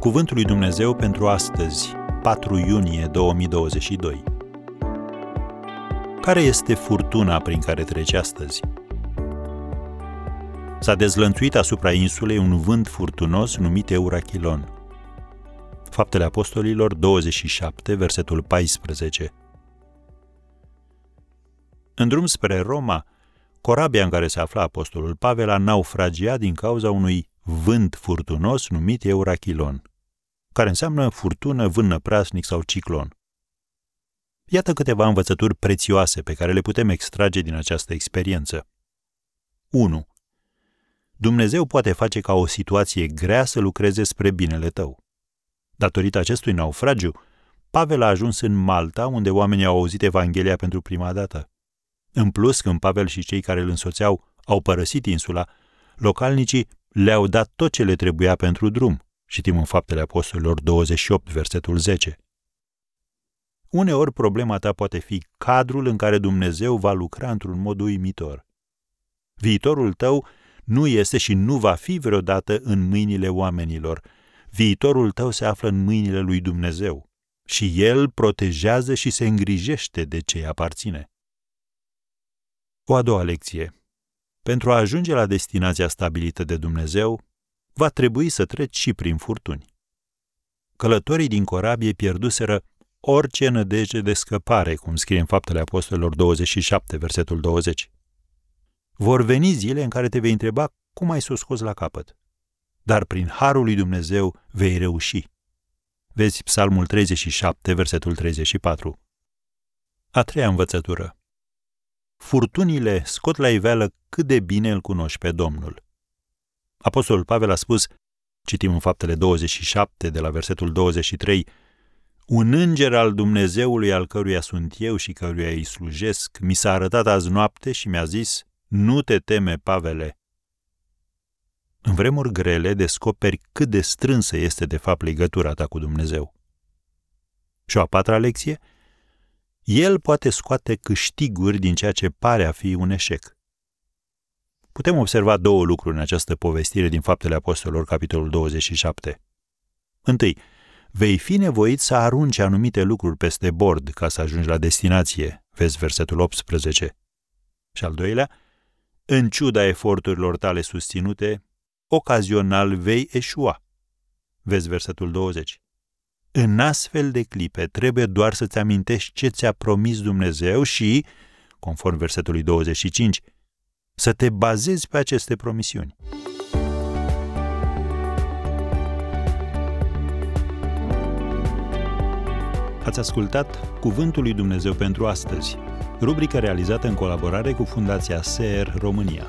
Cuvântul lui Dumnezeu pentru astăzi, 4 iunie 2022. Care este furtuna prin care trece astăzi? S-a dezlănțuit asupra insulei un vânt furtunos numit Eurachilon. Faptele Apostolilor 27, versetul 14. În drum spre Roma, corabia în care se afla apostolul Pavel a naufragiat din cauza unui vânt furtunos numit Eurachilon, care înseamnă furtună, vânt prasnic sau ciclon. Iată câteva învățături prețioase pe care le putem extrage din această experiență. 1. Dumnezeu poate face ca o situație grea să lucreze spre binele tău. Datorită acestui naufragiu, Pavel a ajuns în Malta, unde oamenii au auzit Evanghelia pentru prima dată. În plus, când Pavel și cei care îl însoțeau au părăsit insula, localnicii le-au dat tot ce le trebuia pentru drum. Citim în Faptele Apostolilor 28, versetul 10. Uneori problema ta poate fi cadrul în care Dumnezeu va lucra într-un mod uimitor. Viitorul tău nu este și nu va fi vreodată în mâinile oamenilor. Viitorul tău se află în mâinile lui Dumnezeu și El protejează și se îngrijește de ce aparține. O a doua lecție. Pentru a ajunge la destinația stabilită de Dumnezeu, va trebui să treci și prin furtuni. Călătorii din corabie pierduseră orice nădejde de scăpare, cum scrie în Faptele Apostolilor 27, versetul 20. Vor veni zile în care te vei întreba cum ai să o scoți la capăt. Dar prin harul lui Dumnezeu vei reuși. Vezi Psalmul 37, versetul 34. A treia învățătură. Furtunile scot la iveală cât de bine îl cunoști pe Domnul. Apostolul Pavel a spus, citim în faptele 27, de la versetul 23, un înger al Dumnezeului al căruia sunt eu și căruia îi slujesc, mi s-a arătat azi noapte și mi-a zis, nu te teme, Pavele. În vremuri grele descoperi cât de strânsă este de fapt legătura ta cu Dumnezeu. Și o a patra lecție? El poate scoate câștiguri din ceea ce pare a fi un eșec. Putem observa două lucruri în această povestire din Faptele Apostolilor, capitolul 27. Întâi, vei fi nevoit să arunci anumite lucruri peste bord ca să ajungi la destinație, vezi versetul 18. Și al doilea, în ciuda eforturilor tale susținute, ocazional vei eșua. Vezi versetul 20. În astfel de clipe trebuie doar să-ți amintești ce ți-a promis Dumnezeu și, conform versetului 25, să te bazezi pe aceste promisiuni. Ați ascultat Cuvântul lui Dumnezeu pentru astăzi, rubrica realizată în colaborare cu Fundația SER România.